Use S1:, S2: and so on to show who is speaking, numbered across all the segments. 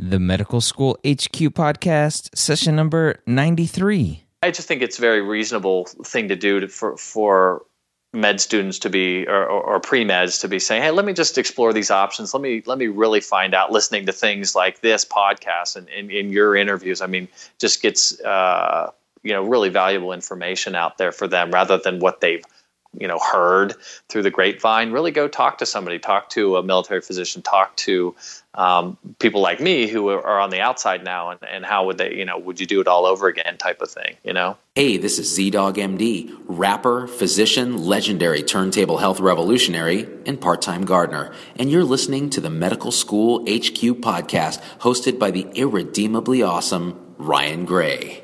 S1: The Medical School HQ podcast, session number 93.
S2: I just think it's a very reasonable thing to do to, for for med students to be or, or, pre-meds to be saying hey let me just explore these options let me let me really find out listening to things like this podcast and in your interviews i mean just gets uh, you know really valuable information out there for them rather than what they've you know heard through the grapevine really go talk to somebody talk to a military physician talk to um, people like me who are on the outside now and, and how would they you know would you do it all over again type of thing you know?
S3: Hey this is ZDoggMD rapper physician legendary turntable health revolutionary and part-time gardener. And you're listening to the medical school hq podcast hosted by the irredeemably awesome ryan gray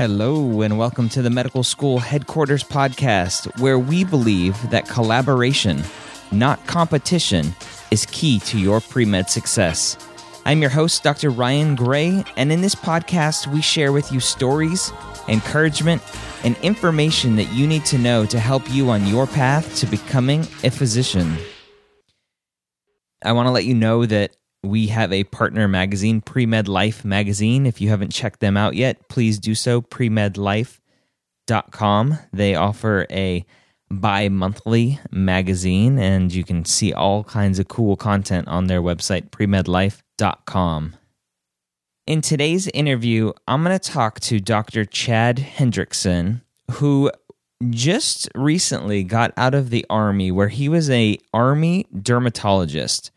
S1: Hello, and welcome to the Medical School Headquarters podcast, where we believe that collaboration, not competition, is key to your pre med success. I'm your host, Dr. Ryan Gray, and in this podcast, we share with you stories, encouragement, and information that you need to know to help you on your path to becoming a physician. I want to let you know that we have a partner magazine, Premed Life magazine. If you haven't checked them out yet, please do so. Premedlife.com. They offer a bi monthly magazine, and you can see all kinds of cool content on their website, premedlife.com. In today's interview, I'm going to talk to Dr. Chad Hendrickson, who just recently got out of the army where he was a army dermatologist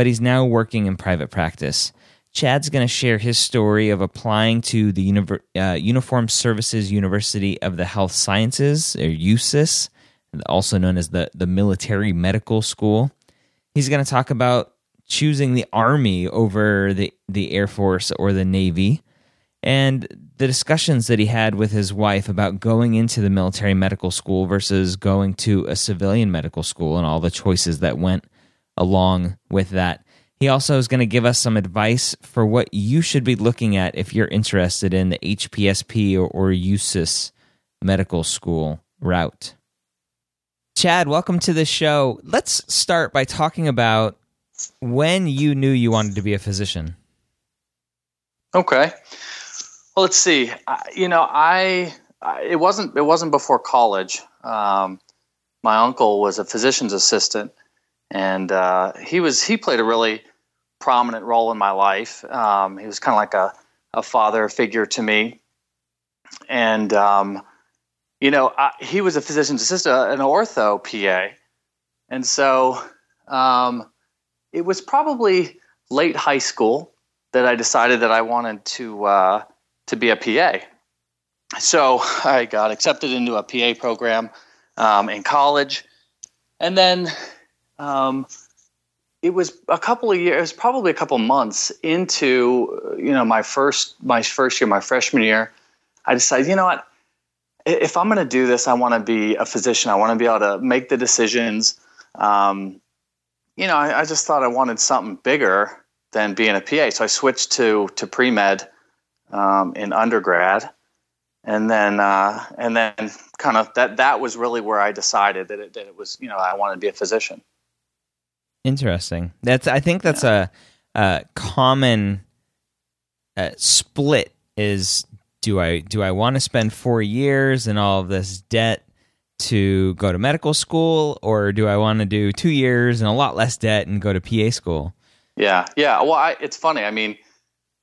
S1: but he's now working in private practice. Chad's going to share his story of applying to the uh, Uniform Services University of the Health Sciences, or USUHS, also known as the, the Military Medical School. He's going to talk about choosing the Army over the, the Air Force or the Navy, and the discussions that he had with his wife about going into the military medical school versus going to a civilian medical school and all the choices that went along with that. He also is going to give us some advice for what you should be looking at if you're interested in the HPSP or, or USUHS medical school route. Chad, welcome to the show. Let's start by talking about when you knew you wanted to be a physician.
S2: Okay. Well, let's see. you know, I, I, it wasn't it wasn't before college. Um, my uncle was a physician's assistant, and uh, he was he played a really prominent role in my life. Um, he was kind of like a, a father figure to me, and um, you know I, he was a physician's assistant, an ortho PA, and so um, it was probably late high school that I decided that I wanted to uh, to be a PA. So I got accepted into a PA program um, in college, and then um, it was a couple of years, probably a couple months into you know my first my first year, my freshman year. I decided, you know what, if I'm going to do this, I want to be a physician. I want to be able to make the decisions. Um, you know, I, I, just thought I wanted something bigger than being a PA. So I switched to to pre med um, in undergrad, and then uh, and then kind of that that was really where I decided that it, that it was you know I wanted to be a physician.
S1: Interesting. That's I think that's yeah. a, a common uh, split. Is do I do I want to spend four years and all of this debt to go to medical school, or do I want to do two years and a lot less debt and go to PA school?
S2: Yeah, yeah. Well, I, it's funny. I mean,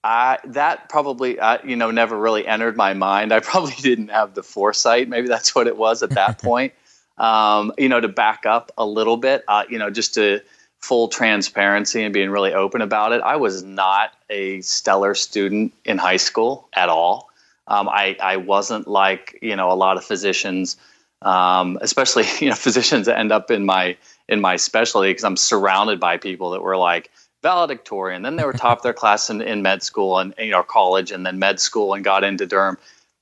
S2: I, that probably uh, you know never really entered my mind. I probably didn't have the foresight. Maybe that's what it was at that point. Um, you know, to back up a little bit, uh, you know, just to full transparency and being really open about it. I was not a stellar student in high school at all. Um, I, I wasn't like you know a lot of physicians, um, especially you know physicians that end up in my in my specialty because I'm surrounded by people that were like valedictorian. Then they were top of their class in, in med school and you know college, and then med school, and got into Derm.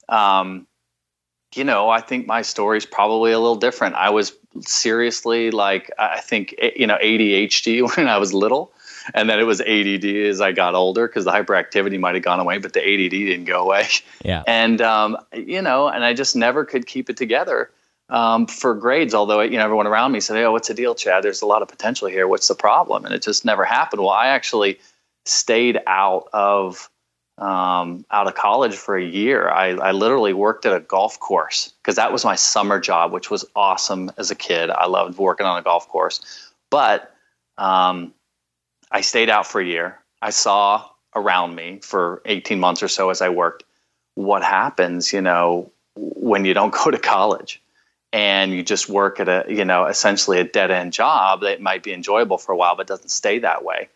S2: Um, you know, I think my story is probably a little different. I was seriously like, I think eh, you know ADHD when I was little, and then it was ADD as I got older because the hyperactivity might have gone away, but the ADD didn't go away.
S1: Yeah,
S2: and um, you know, and I just never could keep it together um, for grades. Although you know everyone around me said, "Oh, what's the deal, Chad? There's a lot of potential here. What's the problem?" And it just never happened. Well, I actually stayed out of um, out of college for a year. I, I literally worked at a golf course because that was my summer job, which was awesome as a kid. I loved working on a golf course, but um, I stayed out for a year. I saw around me for 18 months or so as I worked what happens, you know, when you don't go to college and you just work at a you know essentially a dead end job that might be enjoyable for a while but doesn't stay that way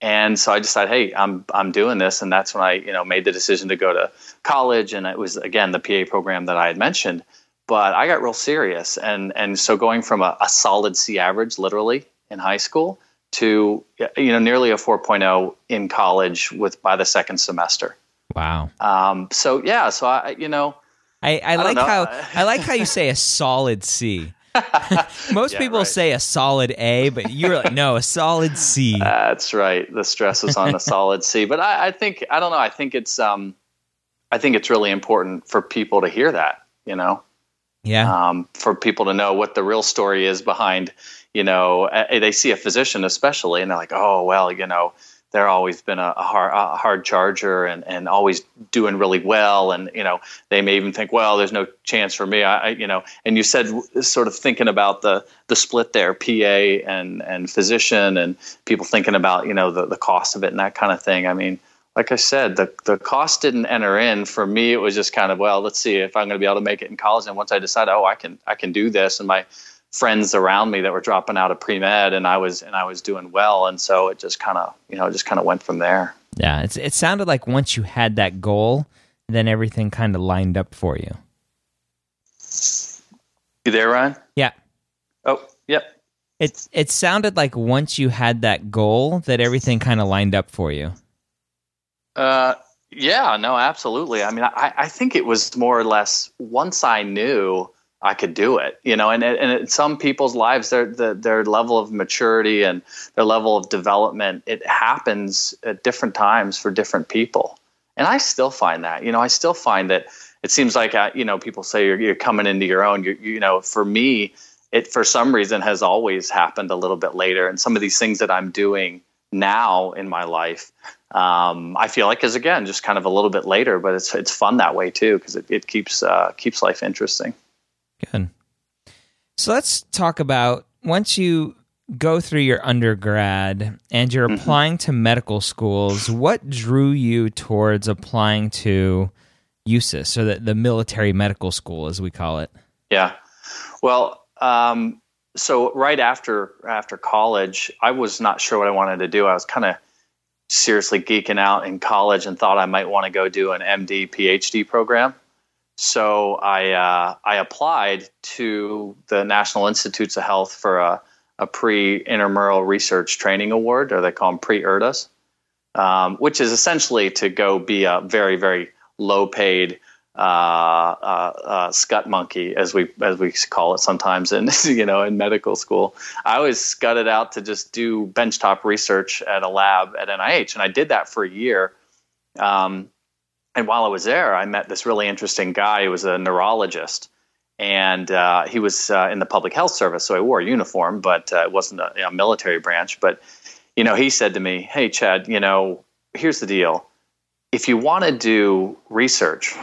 S2: and so I decided hey I'm I'm doing this. And that's when I you know made the decision to go to college. And it was again the PA program that I had mentioned but I got real serious. And and so going from a, a solid C average literally in high school to you know nearly a 4.0 in college with by the second semester.
S1: Wow.
S2: Um, so yeah so I you know
S1: I, I, I like how I like how you say a solid C. Most yeah, people right. say a solid A, but you're like, no, a solid C.
S2: That's right. The stress was on the solid C. But I, I, think I don't know. I think it's um, I think it's really important for people to hear that. You know,
S1: yeah.
S2: Um, for people to know what the real story is behind. You know, they see a physician especially, and they're like, oh well, you know they're always been a, a, hard, a hard charger and, and always doing really well. And, you know, they may even think, well, there's no chance for me. I, I, you know, and you said sort of thinking about the, the split there, PA and, and physician and people thinking about, you know, the, the cost of it and that kind of thing. I mean, like I said, the, the cost didn't enter in for me. It was just kind of, well, let's see if I'm going to be able to make it in college. And once I decide, oh, I can, I can do this. And my, friends around me that were dropping out of pre med, and I was and I was doing well, and so it just kind of you know just kind of went from there.
S1: Yeah, it's it sounded like once you had that goal, then everything kind of lined up for you.
S2: You there, Ryan?
S1: Yeah.
S2: Oh, yep.
S1: It it sounded like once you had that goal, that everything kind of lined up for you.
S2: Uh, yeah, no, absolutely. I mean, I, I think it was more or less once I knew I could do it, you know, and and some people's lives, their the, their level of maturity and their level of development, it happens at different times for different people, and I still find that, you know, I still find that it seems like uh, you know people say you're, you're coming into your own, you're, you know, for me, it for some reason has always happened a little bit later, and some of these things that I'm doing now in my life um, I feel like is again just kind of a little bit later, but it's it's fun that way too because it, it keeps uh, keeps life interesting.
S1: Good. So let's talk about once you go through your undergrad and you're mm-hmm. applying to medical schools, what drew you towards applying to USUHS or the, the military medical school, as we call it?
S2: Yeah. Well, um, so right after after college, I was not sure what I wanted to do. I was kind of seriously geeking out in college and thought I might want to go do an MD PhD program. So I uh, I applied to the National Institutes of Health for a, a pre intramural research training award, or they call them pre IRTAs, um, which is essentially to go be a very very low paid uh, uh, uh, scut monkey, as we as we call it sometimes in you know in medical school. I always scudded out to just do benchtop research at a lab at NIH, and I did that for a year. Um, and while I was there, I met this really interesting guy who was a neurologist, and uh, he was uh, in the public health service, so I wore a uniform, but uh, it wasn't a, a military branch. But you know, he said to me, "Hey, Chad, you know, here's the deal." If you want to do research,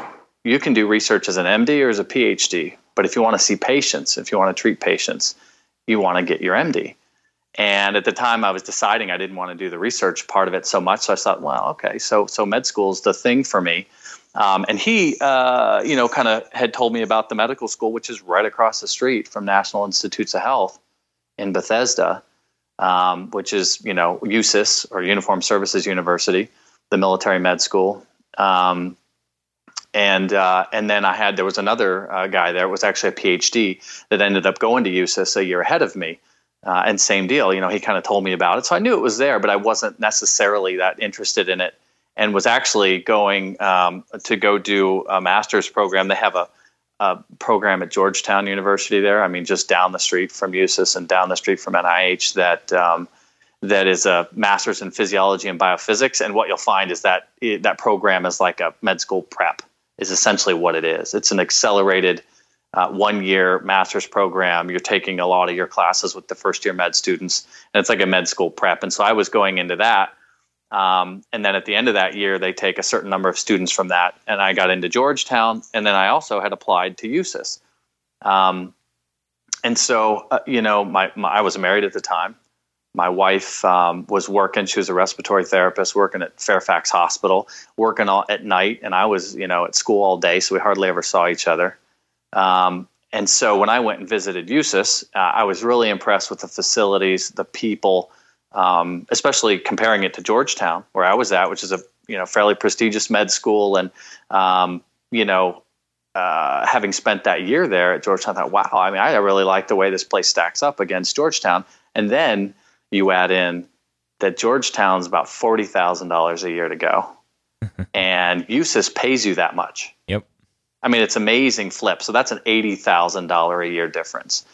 S2: you can do research as an MD or as a PhD. But if you want to see patients, if you want to treat patients, you want to get your MD. And at the time, I was deciding I didn't want to do the research part of it so much. So I thought, well, okay, so so med school is the thing for me. Um, and he, uh, you know, kind of had told me about the medical school, which is right across the street from National Institutes of Health in Bethesda, um, which is, you know, USUHS or Uniform Services University, the military med school. Um, and uh, and then I had there was another uh, guy there it was actually a PhD that ended up going to USUHS a year ahead of me, uh, and same deal. You know, he kind of told me about it, so I knew it was there, but I wasn't necessarily that interested in it, and was actually going um, to go do a master's program. They have a, a, program at Georgetown University there. I mean, just down the street from USUHS and down the street from NIH that. Um, that is a master's in physiology and biophysics, and what you'll find is that it, that program is like a med school prep is essentially what it is. It's an accelerated uh, one year master's program. You're taking a lot of your classes with the first year med students, and it's like a med school prep. And so I was going into that. Um, and then at the end of that year, they take a certain number of students from that. And I got into Georgetown, and then I also had applied to USUHS. Um, and so, uh, you know, my, my, I was married at the time my wife um, was working she was a respiratory therapist working at fairfax hospital working all, at night and i was you know at school all day so we hardly ever saw each other um, and so when i went and visited USUHS uh, i was really impressed with the facilities the people um, especially comparing it to georgetown where i was at which is a you know fairly prestigious med school and um, you know uh, having spent that year there at georgetown i thought wow i mean i really like the way this place stacks up against georgetown and then you add in that Georgetown's about forty thousand dollars a year to go, and USUHS pays you that much.
S1: Yep.
S2: I mean, it's amazing flip. So that's an eighty thousand dollar a year difference,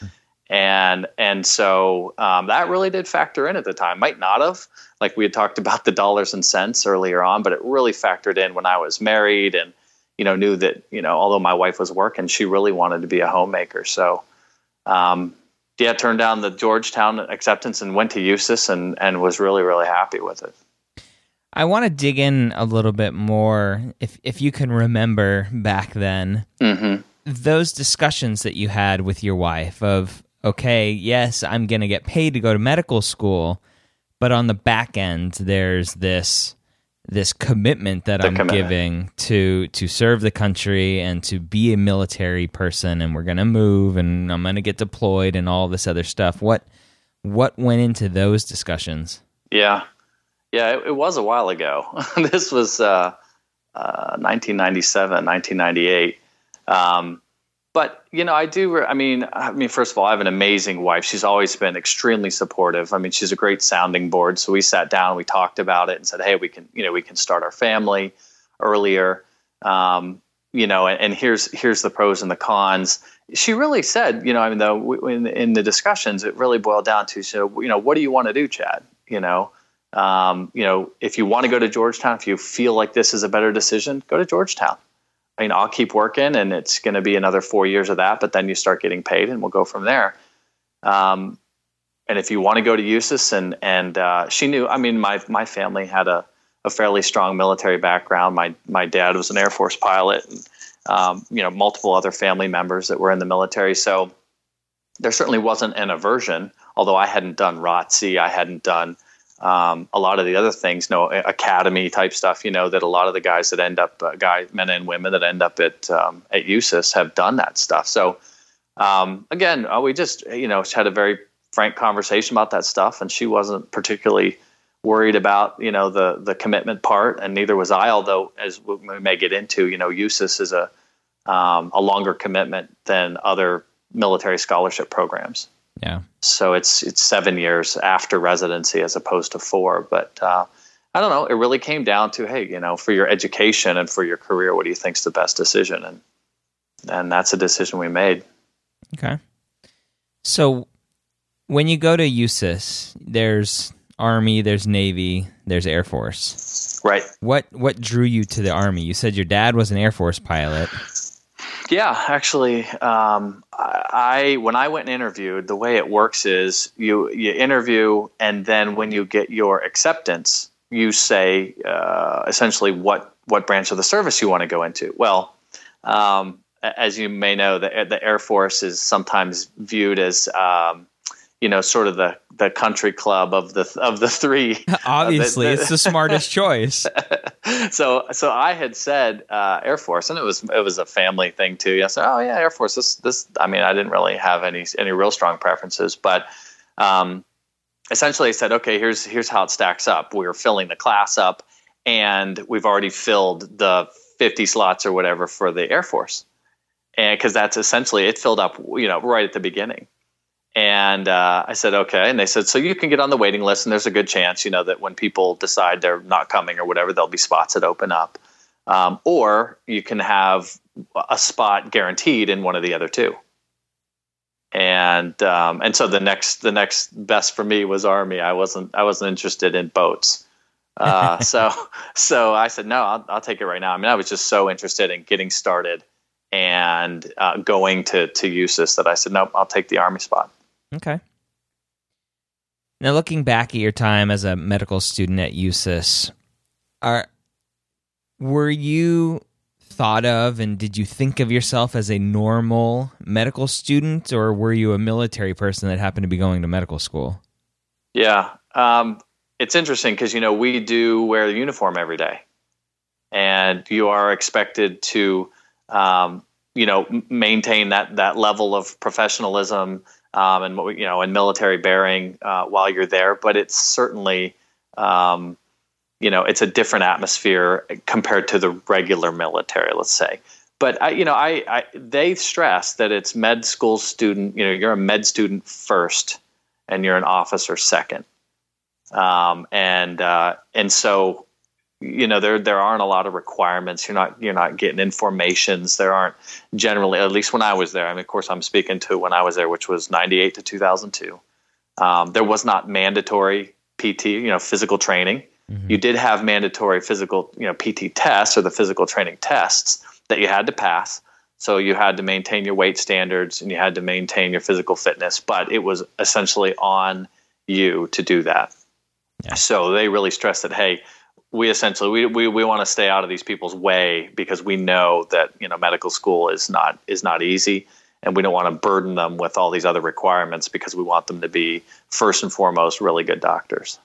S2: and and so um, that really did factor in at the time. Might not have, like we had talked about the dollars and cents earlier on, but it really factored in when I was married and you know knew that you know although my wife was working, she really wanted to be a homemaker. So um, yeah, turned down the Georgetown acceptance and went to USUHS and, and was really, really happy with it.
S1: I want to dig in a little bit more, if if you can remember back then, mm-hmm. those discussions that you had with your wife of, okay, yes, I'm going to get paid to go to medical school, but on the back end, there's this this commitment that the I'm commitment. giving to to serve the country and to be a military person and we're going to move and I'm going to get deployed and all this other stuff. What what went into those discussions?
S2: Yeah. Yeah, it, it was a while ago. this was uh, uh, 1997, 1998. Um, but you know, I do. I mean, I mean, first of all, I have an amazing wife. She's always been extremely supportive. I mean, she's a great sounding board. So we sat down, we talked about it, and said, "Hey, we can, you know, we can start our family earlier." Um, you know, and, and, here's here's the pros and the cons. She really said, you know, I mean, though in, in the discussions, it really boiled down to, so you know, what do you want to do, Chad? You know, um, you know, if you want to go to Georgetown, if you feel like this is a better decision, go to Georgetown. I mean, I'll keep working and it's going to be another four years of that, but then you start getting paid and we'll go from there. Um, and if you want to go to USUHS and, and, uh, she knew, I mean, my, my family had a, a fairly strong military background. My, my dad was an Air Force pilot and, um, you know, multiple other family members that were in the military. So there certainly wasn't an aversion, although I hadn't done ROTC. I hadn't done, um, a lot of the other things, you know, academy type stuff, you know, that a lot of the guys that end up, uh, guys, men and women that end up at um, at USUHS have done that stuff. So um, again, uh, we just, you know, had a very frank conversation about that stuff, and she wasn't particularly worried about, you know, the the commitment part, and neither was I. Although, as we may get into, you know, USUHS is a um, a longer commitment than other military scholarship programs.
S1: Yeah.
S2: So it's it's seven years after residency as opposed to four. But uh, I don't know. It really came down to, hey, you know, for your education and for your career, what do you think's the best decision? And and that's a decision we made.
S1: Okay. So when you go to USUHS, there's Army, there's Navy, there's Air Force.
S2: Right.
S1: What what drew you to the Army? You said your dad was an Air Force pilot.
S2: Yeah, actually, um, I when I went and interviewed, the way it works is you you interview, and then when you get your acceptance, you say uh, essentially what what branch of the service you want to go into. Well, um, as you may know, the the Air Force is sometimes viewed as um, you know, sort of the the country club of the of the three.
S1: Obviously, uh, the, the, it's the smartest choice.
S2: so, so I had said uh, Air Force, and it was it was a family thing too. I said, "Oh yeah, Air Force." This this. I mean, I didn't really have any any real strong preferences, but um, essentially, I said, "Okay, here's here's how it stacks up. We're filling the class up, and we've already filled the 50 slots or whatever for the Air Force." And because that's essentially it filled up, you know, right at the beginning. And uh, I said, okay. And they said, so you can get on the waiting list, and there's a good chance, you know, that when people decide they're not coming or whatever, there'll be spots that open up. Um, or you can have a spot guaranteed in one of the other two. And um, and so the next the next best for me was army. I wasn't I wasn't interested in boats. Uh, so so I said no, I'll, I'll take it right now. I mean, I was just so interested in getting started and uh, going to to USUHS that I said nope, I'll take the army spot.
S1: Okay. Now, looking back at your time as a medical student at USUHS, are were you thought of and did you think of yourself as a normal medical student, or were you a military person that happened to be going to medical school?
S2: Yeah, um, it's interesting because you know we do wear the uniform every day, and you are expected to, um, you know, maintain that that level of professionalism um, and you know and military bearing uh, while you're there. But it's certainly um, you know it's a different atmosphere compared to the regular military, let's say. But I, you know, I, I they stress that it's med school student. You know, you're a med student first, and you're an officer second. Um, and uh, and so you know there there aren't a lot of requirements. You're not you're not getting informations. There aren't generally at least when i was there i mean of course i'm speaking to when i was there which was 98 to 2002 um, there was not mandatory pt you know physical training. Mm-hmm. you did have mandatory physical you know pt tests or the physical training tests that you had to pass. So you had to maintain your weight standards and you had to maintain your physical fitness but it was essentially on you to do that. Yeah. so they really stressed that hey we essentially we, we, we want to stay out of these people's way because we know that you know medical school is not is not easy and we don't want to burden them with all these other requirements because we want them to be first and foremost really good doctors.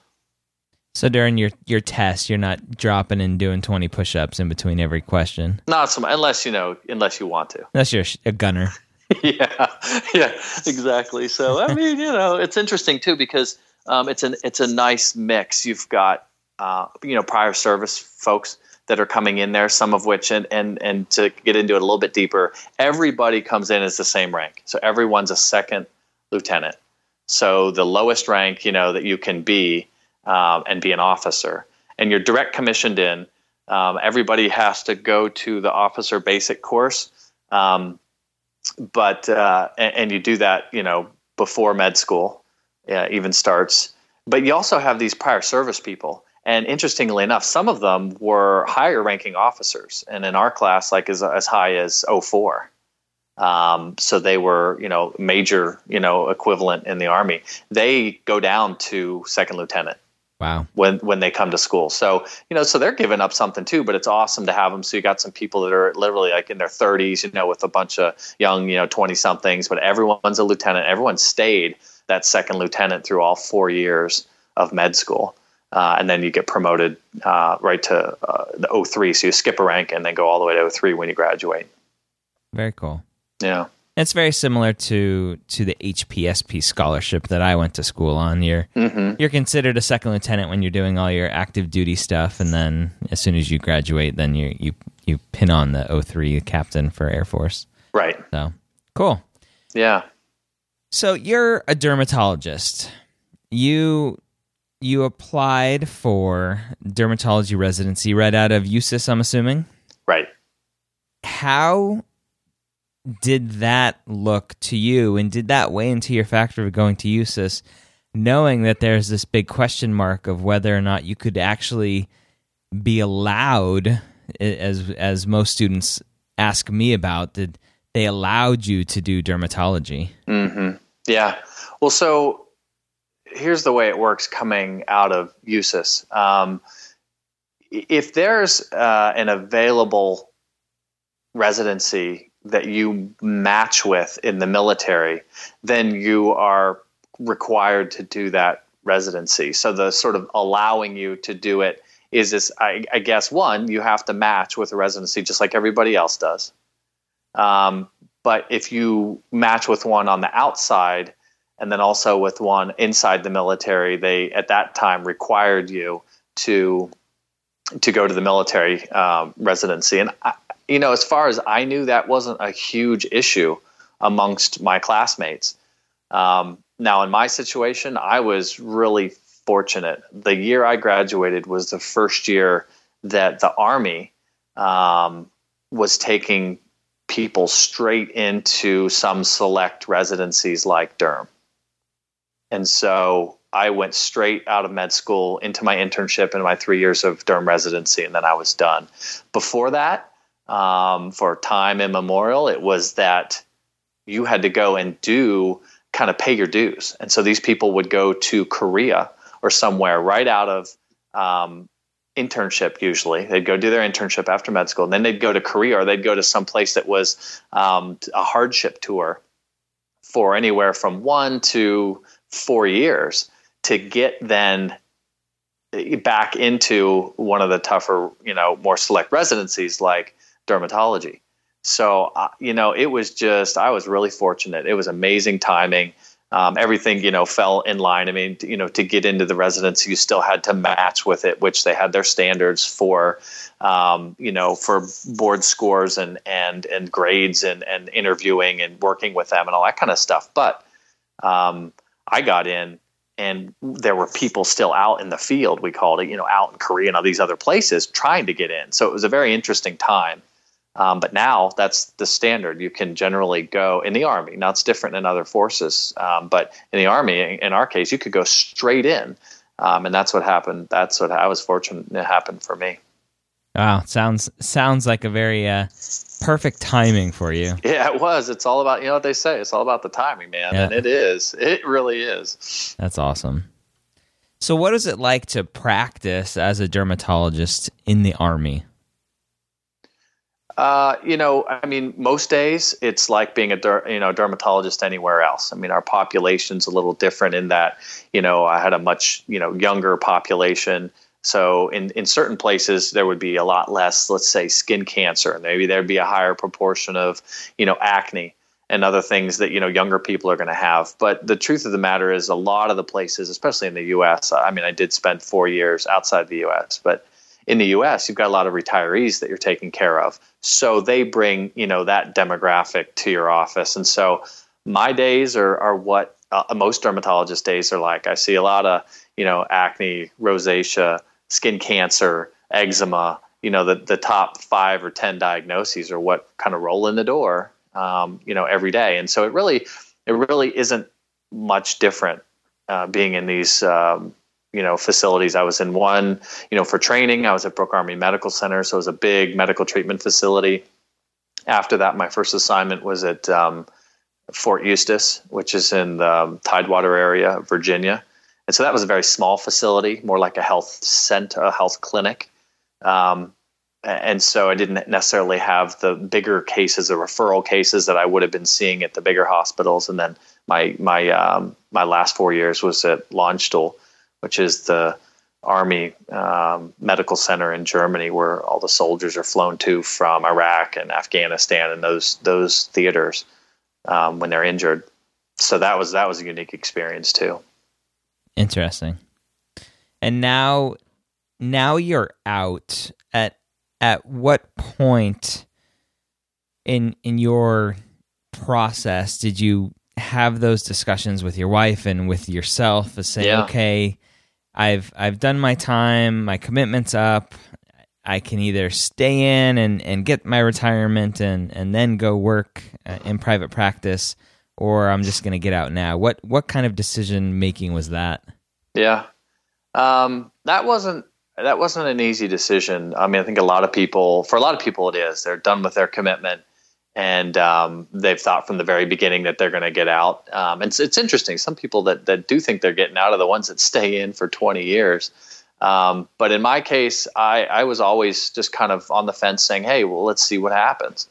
S1: So during your your test you're not dropping and doing 20 push-ups in between every question?
S2: Not so much unless you know unless you want to.
S1: Unless you're a gunner.
S2: Yeah yeah exactly. So i mean you know it's interesting too because um, it's an it's a nice mix. You've got uh, you know prior service folks that are coming in there some of which and and and to get into it a little bit deeper everybody comes in as the same rank. So everyone's a second lieutenant. So the lowest rank you know that you can be um, and be an officer. And you're direct commissioned in. Um, everybody has to go to the officer basic course. Um, but uh, and, and, you do that you know before med school uh, even starts. But you also have these prior service people and interestingly enough, some of them were higher ranking officers, and in our class, like as as high as 04. Um, so they were, you know, major, you know, equivalent in the army. They go down to second lieutenant.
S1: Wow.
S2: When when they come to school, so you know, so they're giving up something too. But it's awesome to have them. So you got some people that are literally like in their 30s, you know, with a bunch of young, you know, 20 somethings. But everyone's a lieutenant. Everyone stayed that second lieutenant through all four years of med school uh, and then you get promoted uh, right to uh, the 03. So you skip a rank and then go all the way to 03 when you graduate.
S1: Very cool.
S2: Yeah.
S1: It's very similar to to the HPSP scholarship that I went to school on. You're mm-hmm. you're considered a second lieutenant when you're doing all your active duty stuff, and then as soon as you graduate, then you you you pin on the 03 captain for Air Force.
S2: Right.
S1: So cool.
S2: Yeah.
S1: So you're a dermatologist. You you applied for dermatology residency right out of USUHS, I'm assuming.
S2: Right.
S1: How did that look to you, and did that weigh into your factor of going to USUHS, knowing that there's this big question mark of whether or not you could actually be allowed, as as most students ask me about, did they allowed you to do dermatology?
S2: Mm-hmm. Yeah. Well, so here's the way it works coming out of USUHS. Um, if there's uh, an available residency that you match with in the military, then you are required to do that residency. So the sort of allowing you to do it is this, I, I guess, one, you have to match with a residency just like everybody else does. Um, but if you match with one on the outside, and then also with one inside the military, they at that time required you to to go to the military um, residency. And I, you know, as far as I knew, that wasn't a huge issue amongst my classmates. Um, now, in my situation, I was really fortunate. The year I graduated was the first year that the Army um, was taking people straight into some select residencies like Derm. And so I went straight out of med school into my internship and my three years of derm residency, and then I was done. Before that, um, for time immemorial, it was that you had to go and do kind of pay your dues. And so these people would go to Korea or somewhere right out of um, internship usually. They'd go do their internship after med school, and then they'd go to Korea or they'd go to some place that was um, a hardship tour for anywhere from one to four years to get then back into one of the tougher, you know, more select residencies like dermatology. So, uh, you know, it was just, I was really fortunate. It was amazing timing. Um, everything, you know, fell in line. I mean, you know, to get into the residency, you still had to match with it, which they had their standards for, um, you know, for board scores and, and, and grades and, and interviewing and working with them and all that kind of stuff. But, um, I got in and there were people still out in the field, we called it, you know, out in Korea and all these other places trying to get in. So it was a very interesting time. Um, but now that's the standard. You can generally go in the Army. Now it's different in other forces, um, but in the Army, in our case, you could go straight in. Um, and that's what happened. That's what I was fortunate it happened for me.
S1: Wow, sounds sounds like a very uh, perfect timing for you.
S2: Yeah, it was. It's all about you know what they say. It's all about the timing, man, yeah. and it is. It really is.
S1: That's awesome. So, what is it like to practice as a dermatologist in the army?
S2: Uh, you know, I mean, most days it's like being a der- you know dermatologist anywhere else. I mean, our population's a little different in that you know I had a much you know younger population. So in, in certain places there would be a lot less, let's say, skin cancer. Maybe there'd be a higher proportion of, you know, acne and other things that you know younger people are going to have. But the truth of the matter is, a lot of the places, especially in the U.S. I mean, I did spend four years outside the U.S., but in the U.S., you've got a lot of retirees that you're taking care of. So they bring you know that demographic to your office, and so my days are are what uh, most dermatologist days are like. I see a lot of you know acne, rosacea skin cancer, eczema, you know, the, the top five or 10 diagnoses are what kind of roll in the door, um, you know, every day. And so it really, it really isn't much different uh, being in these, um, you know, facilities. I was in one, you know, for training. I was at Brooke Army Medical Center, so it was a big medical treatment facility. After that, my first assignment was at um, Fort Eustis, which is in the um, Tidewater area, of Virginia. And so that was a very small facility, more like a health center, a health clinic. Um, and so I didn't necessarily have the bigger cases, the referral cases that I would have been seeing at the bigger hospitals. And then my my um, my last four years was at Landstuhl, which is the Army um, Medical Center in Germany, where all the soldiers are flown to from Iraq and Afghanistan and those those theaters um, when they're injured. So that was that was a unique experience too.
S1: Interesting. And now now you're out at at what point in in your process did you have those discussions with your wife and with yourself to say yeah. okay I've I've done my time, my commitment's up. I can either stay in and, and get my retirement and, and then go work uh, in private practice, or I'm just going to get out now. What what kind of decision making was that?
S2: Yeah, um, that wasn't that wasn't an easy decision. I mean, I think a lot of people, for a lot of people, it is. They're done with their commitment, and um, they've thought from the very beginning that they're going to get out. Um, and it's, it's, interesting. Some people that that do think they're getting out are the ones that stay in for 20 years. Um, but in my case, I, I was always just kind of on the fence, saying, "Hey, well, let's see what happens."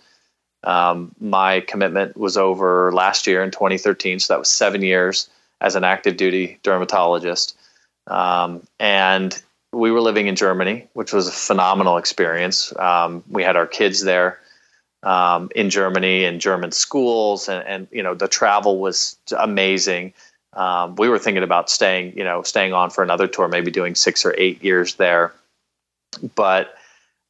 S2: Um, my commitment was over last year in 2013, so that was seven years as an active duty dermatologist. Um, and we were living in Germany, which was a phenomenal experience. Um, we had our kids there um, in Germany in German schools, and, and, you know the travel was amazing. Um, we were thinking about staying, you know, staying on for another tour, maybe doing six or eight years there. But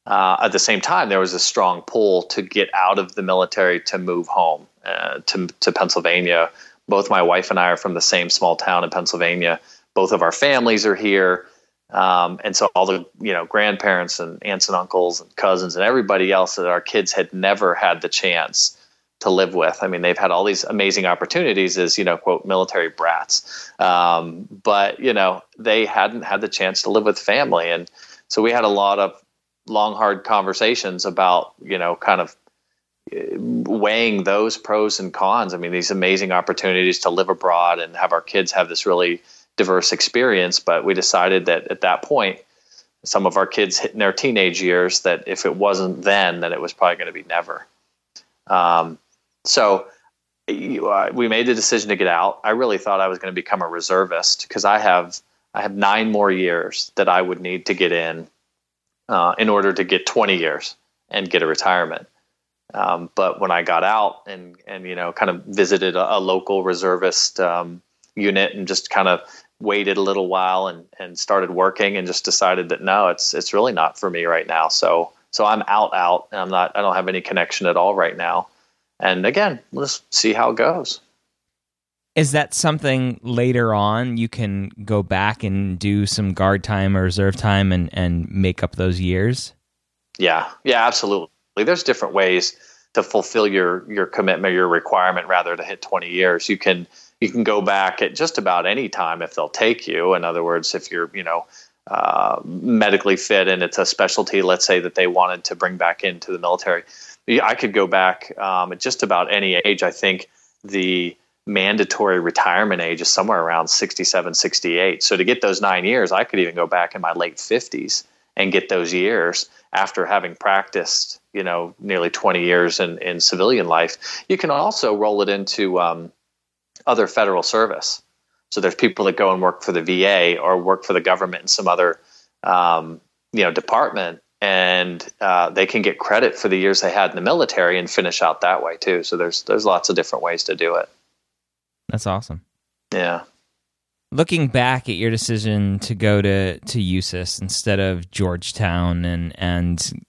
S2: uh, at the same time, there was a strong pull to get out of the military to move home uh, to to Pennsylvania. Both my wife and I are from the same small town in Pennsylvania. Both of our families are here. Um, and so all the you know grandparents and aunts and uncles and cousins and everybody else that our kids had never had the chance to live with. I mean, they've had all these amazing opportunities as you know quote military brats, um, but you know they hadn't had the chance to live with family, and so we had a lot of long hard conversations about you know kind of uh, weighing those pros and cons. I mean, these amazing opportunities to live abroad and have our kids have this really diverse experience. But we decided that at that point, some of our kids hitting their teenage years, that if it wasn't then, then it was probably going to be never. Um, so uh, we made the decision to get out. I really thought I was going to become a reservist because I have I have nine more years that I would need to get in uh, in order to get 20 years and get a retirement. Um, but when I got out and and you know kind of visited a, a local reservist um, unit and just kind of waited a little while and, and started working and just decided that no, it's it's really not for me right now. So so I'm out out and I'm not I don't have any connection at all right now. And again, let's see how it goes.
S1: Is that something later on you can go back and do some guard time or reserve time and, and make up those years?
S2: Yeah, yeah, absolutely. There's different ways to fulfill your your commitment, your requirement rather to hit 20 years. You can you can go back at just about any time if they'll take you. In other words, if you're, you know, uh, medically fit and it's a specialty, let's say that they wanted to bring back into the military, I could go back um, at just about any age. I think the mandatory retirement age is somewhere around 67, 68. So to get those nine years, I could even go back in my late 50s and get those years after having practiced, you know, nearly 20 years in, in civilian life. You can also roll it into um, other federal service. So there's people that go and work for the VA or work for the government in some other um, you know department, and uh, they can get credit for the years they had in the military and finish out that way too. So there's there's lots of different ways to do it.
S1: That's awesome.
S2: Yeah.
S1: Looking back at your decision to go to to USUHS instead of Georgetown and and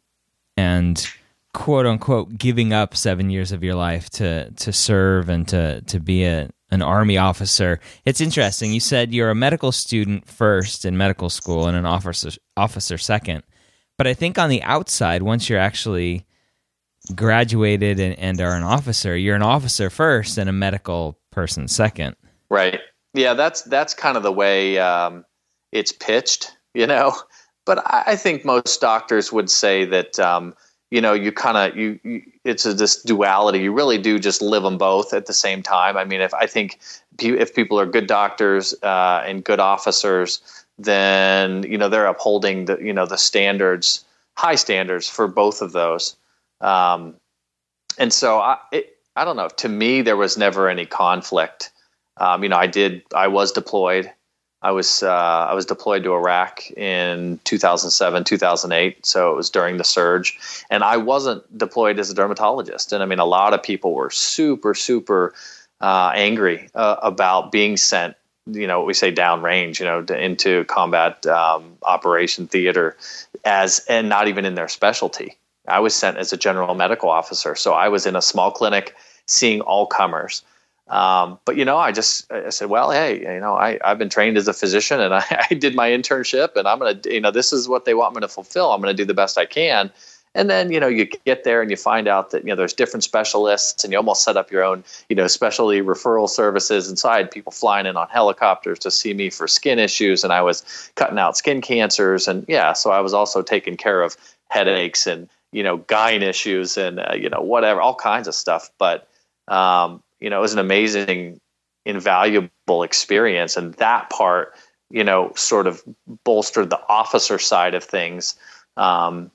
S1: and quote unquote giving up seven years of your life to to serve and to to be a an army officer. It's interesting. You said you're a medical student first in medical school and an officer officer second. But I think on the outside, once you're actually graduated and, and are an officer, you're an officer first and a medical person second.
S2: Right. Yeah, that's that's kind of the way um, it's pitched, you know. But I, I, think most doctors would say that um, you know you kind of you, you, it's a, this duality you really do just live them both at the same time i mean if i think if people are good doctors uh, and good officers then you know they're upholding the you know the standards high standards for both of those um, and so i i don't know. To me there was never any conflict. Um, you know i did i was deployed. I was uh, I was deployed to Iraq in 2007 2008 so it was during the surge. And I wasn't deployed as a dermatologist. And I mean a lot of people were super super uh, angry uh, about being sent you know what we say downrange you know to, into combat um, operation theater as and not even in their specialty I was sent as a general medical officer so I was in a small clinic seeing all comers Um, but you know, I just I said, well, hey, you know, I I've been trained as a physician, and I, I did my internship, and I'm gonna, you know, this is what they want me to fulfill. I'm gonna do the best I can. And then you know you get there and you find out that you know there's different specialists, and you almost set up your own you know specialty referral services. And people flying in on helicopters to see me for skin issues, and I was cutting out skin cancers, and yeah, so I was also taking care of headaches and you know gyne issues and uh, you know whatever all kinds of stuff. But um, you know it was an amazing, invaluable experience, and that part you know sort of bolstered the officer side of things. Um,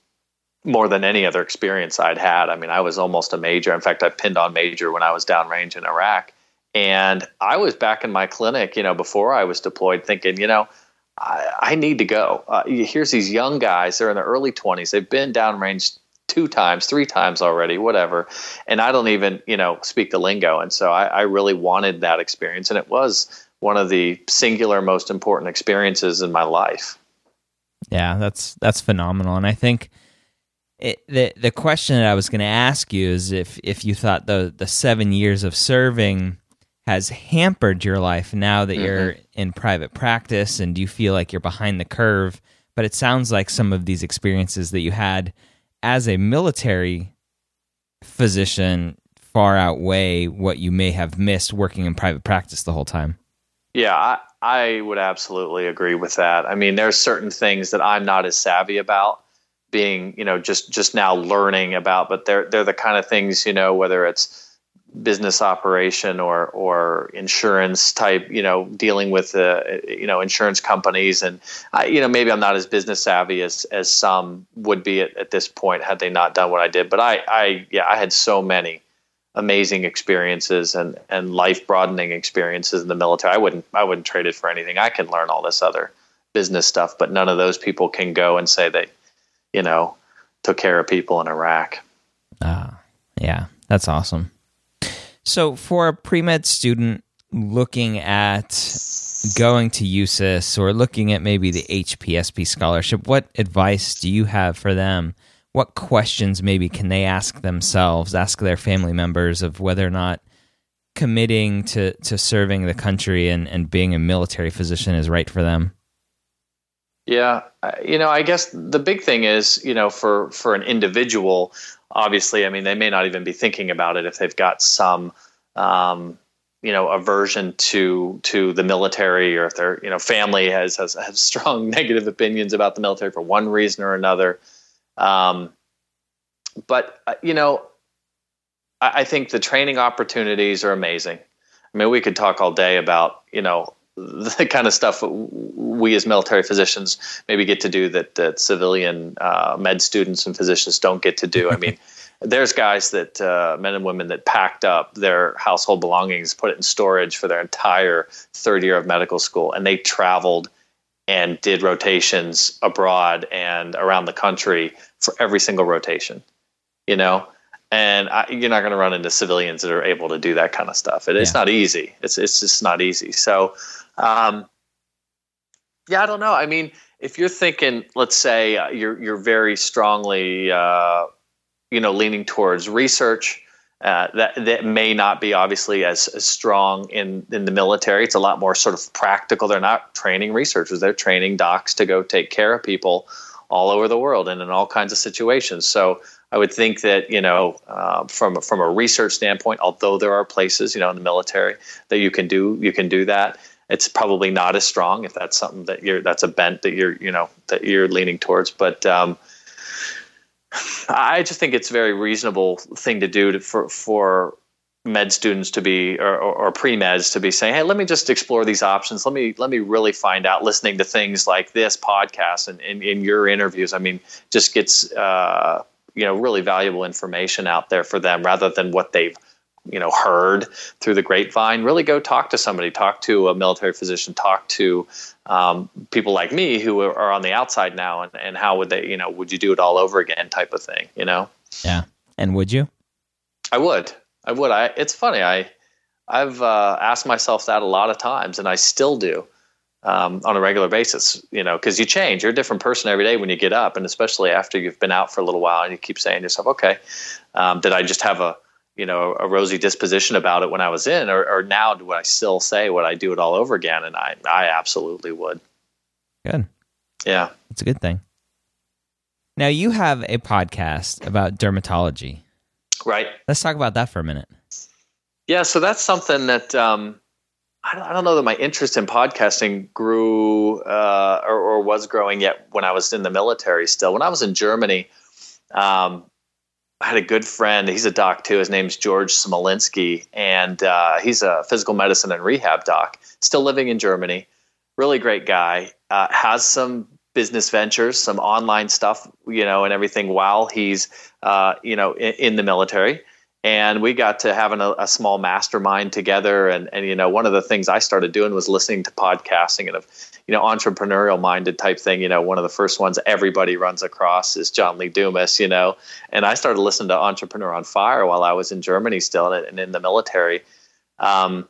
S2: more than any other experience I'd had. I mean, I was almost a major. In fact, I pinned on major when I was downrange in Iraq. And I was back in my clinic, you know, before I was deployed, thinking, you know, I, I need to go. Uh, here's these young guys; they're in their early 20s. They've been downrange two times, three times already, whatever. And I don't even, you know, speak the lingo. And so I, I really wanted that experience, and it was one of the singular most important experiences in my life.
S1: Yeah, that's that's phenomenal, and I think it, the the question that I was going to ask you is if if you thought the the seven years of serving has hampered your life now that mm-hmm. you're in private practice and do you feel like you're behind the curve but it sounds like some of these experiences that you had as a military physician far outweigh what you may have missed working in private practice the whole time?
S2: Yeah I, I would absolutely agree with that. I mean there's certain things that i'm not as savvy about being you know just just now learning about but they're they're the kind of things you know whether it's business operation or or insurance type you know dealing with uh, you know insurance companies. And I, you know maybe I'm not as business savvy as as some would be at, at this point had they not done what I did. But I I yeah I had so many amazing experiences and and life broadening experiences in the military. I wouldn't I wouldn't trade it for anything. I can learn all this other business stuff but none of those people can go and say that you know, took care of people in Iraq.
S1: Ah, yeah, that's awesome. So, for a pre med student looking at going to USUHS or looking at maybe the HPSP scholarship, what advice do you have for them? What questions maybe can they ask themselves, ask their family members of whether or not committing to, to serving the country and, and being a military physician is right for them?
S2: Yeah, you know, I guess the big thing is, you know, for for an individual, obviously, I mean, they may not even be thinking about it if they've got some, um, you know, aversion to to the military, or if their you know family has has, has strong negative opinions about the military for one reason or another. Um, but uh, you know, I, I think the training opportunities are amazing. I mean, we could talk all day about you know the kind of stuff we as military physicians maybe get to do that, that civilian uh, med students and physicians don't get to do. I mean, there's guys that uh, men and women that packed up their household belongings, put it in storage for their entire third year of medical school, and they traveled and did rotations abroad and around the country for every single rotation. You know, and I, you're not going to run into civilians that are able to do that kind of stuff. It, yeah. It's not easy. It's it's just not easy. So um, yeah, I don't know. I mean, if you're thinking, let's say uh, you're you're very strongly, uh, you know, leaning towards research. Uh, that that may not be obviously as, as strong in in the military. It's a lot more sort of practical. They're not training researchers; they're training docs to go take care of people all over the world and in all kinds of situations. So I would think that you know, uh, from from a research standpoint, although there are places you know in the military that you can do you can do that it's probably not as strong if that's something that you're that's a bent that you're you know that you're leaning towards. But um, I just think it's a very reasonable thing to do to, for for med students to be or, or, or pre-meds to be saying hey let me just explore these options. Let me let me really find out listening to things like this podcast and in your interviews. I mean just gets uh, you know really valuable information out there for them rather than what they've you know heard through the grapevine. Really go talk to somebody. Talk to a military physician. Talk to um, people like me who are on the outside now and, and how would they you know would you do it all over again type of thing you know?
S1: Yeah. And would you?
S2: I would. I would. I it's funny. I i've uh, asked myself that a lot of times and i still do um, on a regular basis you know because you change you're a different person every day when you get up and especially after you've been out for a little while and you keep saying to yourself okay um, did i just have a you know a rosy disposition about it when I was in, or, or now do I still say would I do it all over again? And I I absolutely would.
S1: Good.
S2: Yeah,
S1: it's a good thing. Now you have a podcast about dermatology,
S2: right?
S1: Let's talk about that for a minute.
S2: Yeah, so that's something that um, I, don't, I don't know that my interest in podcasting grew uh, or, or, was growing yet when I was in the military. Still, when I was in Germany, um, I had a good friend. He's a doc too. His name's George Smolinski, and uh, he's a physical medicine and rehab doc. Still living in Germany. Really great guy. Uh, has some business ventures, some online stuff, you know, and everything while he's, uh, you know, in, in, the military. And we got to having a, a, small mastermind together. And, and, you know, one of the things I started doing was listening to podcasting and of you know, entrepreneurial minded type thing. You know, one of the first ones everybody runs across is John Lee Dumas, you know. And I started listening to Entrepreneur on Fire while I was in Germany still and, and in the military. Um,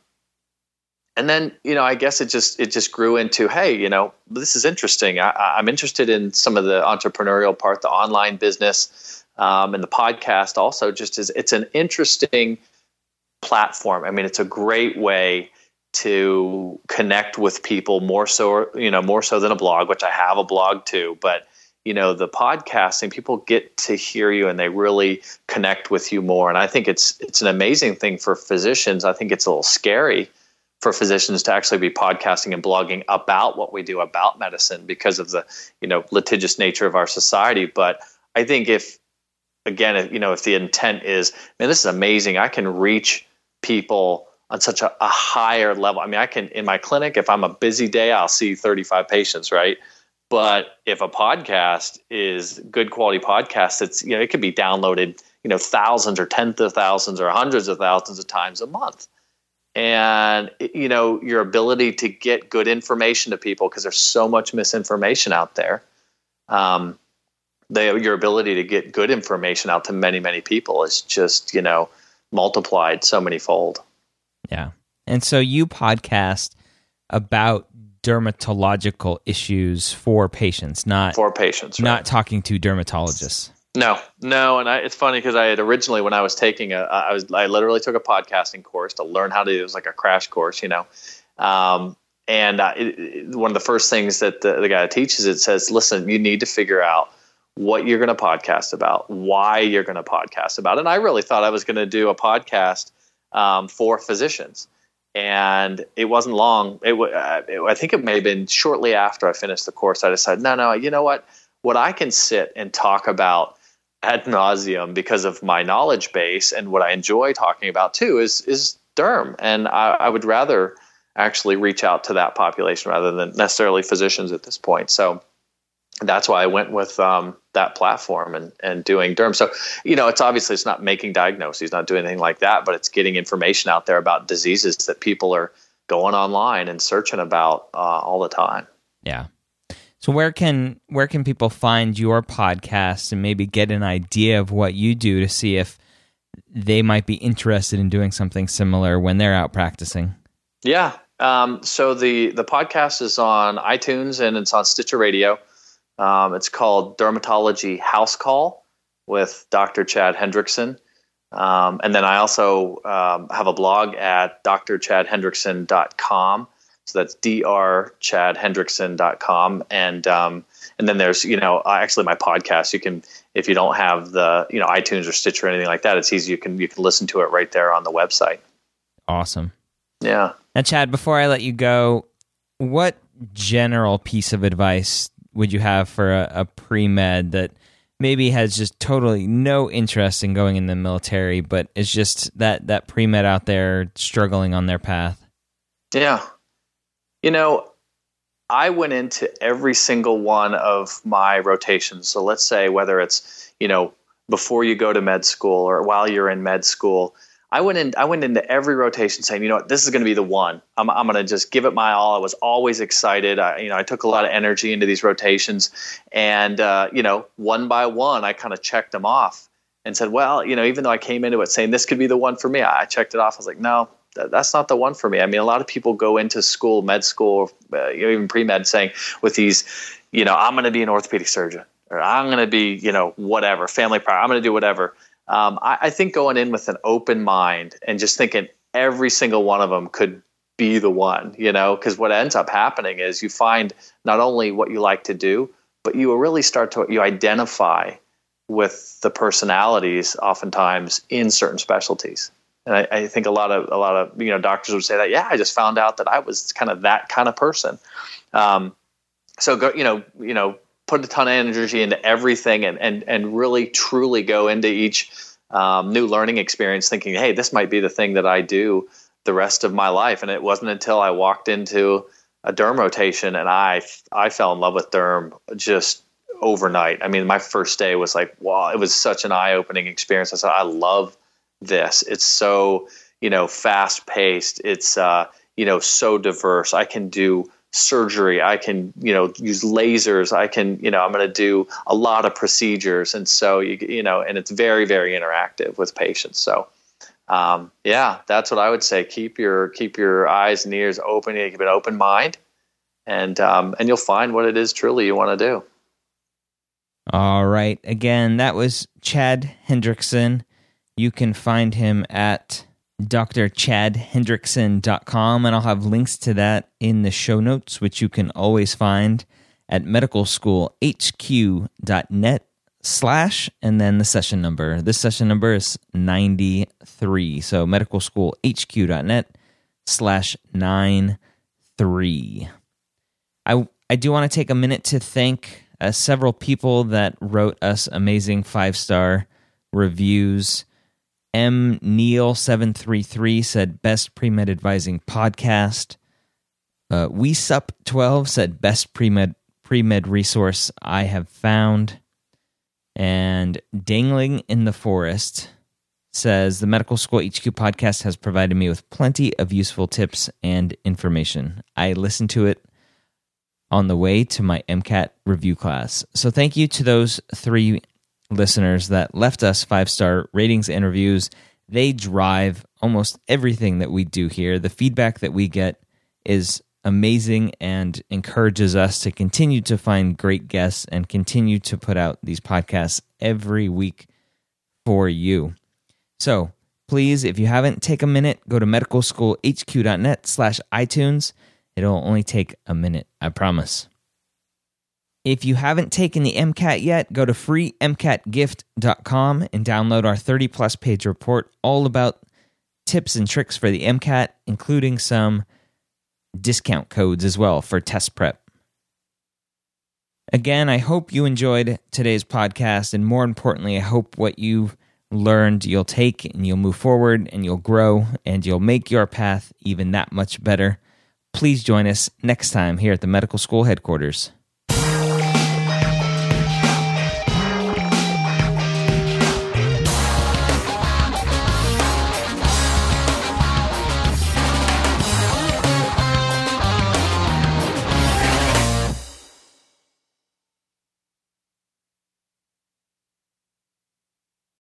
S2: and then, you know, I guess it just it just grew into, hey, you know, this is interesting. I, am interested in some of the entrepreneurial part, the online business, um, and the podcast. Also, just is it's an interesting platform. I mean, it's a great way to connect with people more so you know more so than a blog which i have a blog too but you know the podcasting people get to hear you and they really connect with you more and i think it's it's an amazing thing for physicians i think it's a little scary for physicians to actually be podcasting and blogging about what we do about medicine because of the you know litigious nature of our society but i think if again if, you know if the intent is man this is amazing i can reach people on such a, a, higher level. I mean, I can in my clinic, if I'm a busy day, I'll see 35 patients, right? But if a podcast is good quality podcast, it's you know it could be downloaded you know thousands or tens of thousands or hundreds of thousands of times a month, and you know your ability to get good information to people because there's so much misinformation out there. Um, they, your ability to get good information out to many many people is just you know multiplied so many fold.
S1: Yeah. And so you podcast about dermatological issues for patients, not
S2: for patients,
S1: right. not talking to dermatologists.
S2: No, no, and I, it's funny because I had originally when I was taking a, I was I literally took a podcasting course to learn how to. It was like a crash course, you know. Um, and it, it, one of the first things that the, the guy teaches it says, listen, you need to figure out what you're going to podcast about, why you're going to podcast about. And I really thought I was going to do a podcast um, for physicians. And it wasn't long. It, uh, it, I think it may have been shortly after I finished the course. I decided, no, no, you know what? What I can sit and talk about ad nauseum because of my knowledge base and what I enjoy talking about too is is derm. And I, I would rather actually reach out to that population rather than necessarily physicians at this point. So that's why I went with um, that platform and, and doing derm. So, you know, it's obviously it's not making diagnoses, not doing anything like that, but it's getting information out there about diseases that people are going online and searching about uh, all the time.
S1: Yeah. So where can where can people find your podcast and maybe get an idea of what you do to see if they might be interested in doing something similar when they're out practicing?
S2: Yeah. Um, so the the podcast is on iTunes and it's on Stitcher Radio. Um, it's called Dermatology House Call with Dr. Chad Hendrickson. Um, and then I also um, have a blog at drchadhendrickson.com. So that's drchadhendrickson.com. And, um, and then there's, you know, actually my podcast, you can, if you don't have the, you know, iTunes or Stitcher or anything like that, it's easy. You can, you can listen to it right there on the website.
S1: Awesome.
S2: Yeah.
S1: Now, Chad, before I let you go, what general piece of advice would you have for a, a pre med that maybe has just totally no interest in going in the military, but is just that that pre med out there struggling on their path?
S2: Yeah, you know, I went into every single one of my rotations. So let's say whether it's you know before you go to med school or while you're in med school I went in. I went into every rotation saying, you know what, this is going to be the one. I'm, I'm going to just give it my all. I was always excited. I, you know, I took a lot of energy into these rotations, and uh, you know, one by one, I kind of checked them off and said, well, you know, even though I came into it saying this could be the one for me, I checked it off. I was like, no, that, that's not the one for me. I mean, a lot of people go into school, med school, uh, even pre med, saying with these, you know, I'm going to be an orthopedic surgeon. or I'm going to be, you know, whatever, family power, I'm going to do whatever. Um, I, I think going in with an open mind and just thinking every single one of them could be the one, you know, because what ends up happening is you find not only what you like to do, but you really start to you identify with the personalities oftentimes in certain specialties. And I, I, think a lot of a lot of you know doctors would say that yeah I just found out that I was kind of that kind of person. Um, so go you know you know put a ton of energy into everything and and and really truly go into each um, new learning experience thinking hey this might be the thing that I do the rest of my life. And it wasn't until I walked into a derm rotation and I I fell in love with derm just overnight. I mean, my first day was like, wow, it was such an eye opening experience. I said, I love this. It's so, you know, fast paced. It's, uh, you know, so diverse. I can do surgery. I can, you know, use lasers. I can, you know, I'm going to do a lot of procedures. And so, you, you know, and it's very, very interactive with patients. So, um, yeah, that's what I would say. Keep your, keep your eyes and ears open. Keep an open mind and, um, and you'll find what it is truly you want to do.
S1: All right. Again, that was Chad Hendrickson. You can find him at drchadhendrickson.com, and I'll have links to that in the show notes, which you can always find at medicalschoolhq.net slash and then the session number. This session number is 93. So medicalschoolhq.net slash 93. I, I do want to take a minute to thank uh, several people that wrote us amazing five star reviews. M Neil seven three three said best pre med advising podcast. Uh, we sup twelve said best pre med pre med resource I have found. And Dangling in the Forest says the Medical School HQ podcast has provided me with plenty of useful tips and information. I listen to it on the way to my MCAT review class. So thank you to those three listeners that left us five star ratings and reviews. They drive almost everything that we do here. The feedback that we get is amazing and encourages us to continue to find great guests and continue to put out these podcasts every week for you. So please, if you haven't, take a minute, go to medicalschoolhq.net slash iTunes It'll only take a minute, I promise. If you haven't taken the MCAT yet, go to freemcatgift.com and download our 30 plus page report all about tips and tricks for the MCAT, including some discount codes as well for test prep. Again, I hope you enjoyed today's podcast, and more importantly, I hope what you've learned you'll take and you'll move forward and you'll grow and you'll make your path even that much better. Please join us next time here at the medical school headquarters.